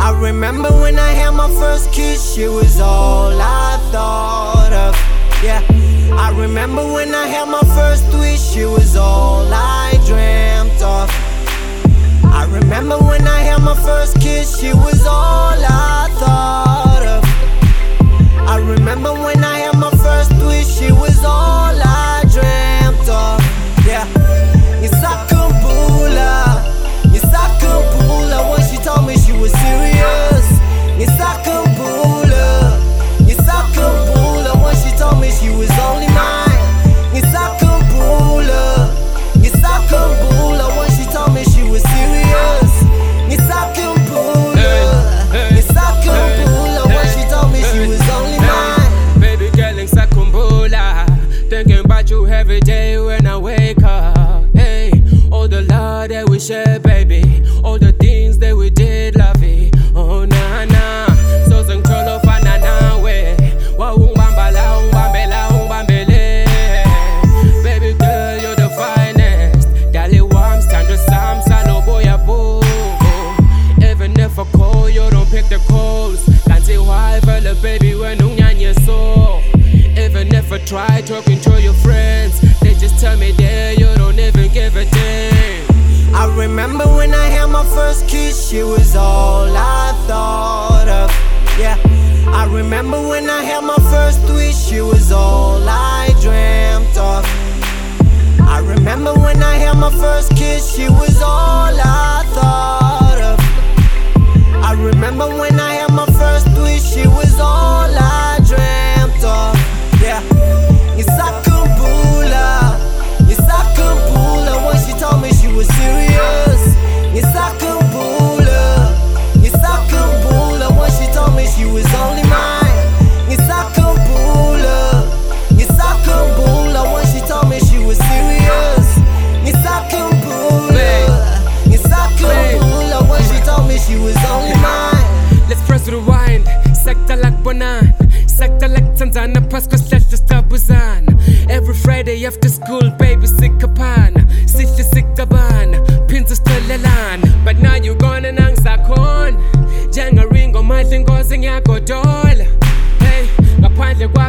I remember when I had my first kiss, she was all I thought of. Yeah, I remember when I had my first wish, she was all I dreamt of. I remember when I had my first kiss, she was all I we share, baby All the things that we did, love it. Oh, na, na So sengithola ufana nawe Wawungibambala, ungibambela, ungibambele Baby girl, you're the finest. Dali wami, sithando sami, saloboya bo Even if I call, you don't pick the calls. Kanti why vele baby when unyanye so. Even if I try talking to remember when I had my first kiss, she was all I thought of. Yeah, I remember when I had my first wish, she was Sekta like banan Sekta like Tanzania Pasco slash Stabuzan Every Friday after school baby sikapan Sihle sikaban Pinza stelelan But now you ngozi ngiyagodola Hey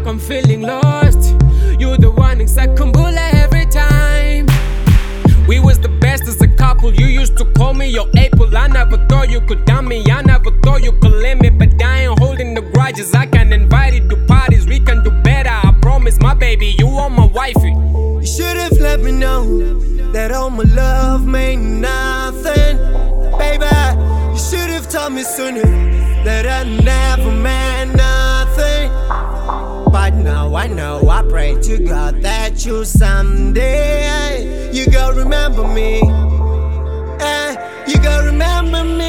I'm feeling lost You the one ngisakhumbula every time we was the best as a couple. You used to call me your April. I never thought you could dumb me. I never thought you could me. But I can invite you to parties. We can do better. I promise, my baby, you are my wifey. You should've let me know that all my love meant nothing. Baby, you should've told me sooner that I never meant nothing. But now I know, I pray to God that you someday you gonna remember me. Eh, you gonna remember me.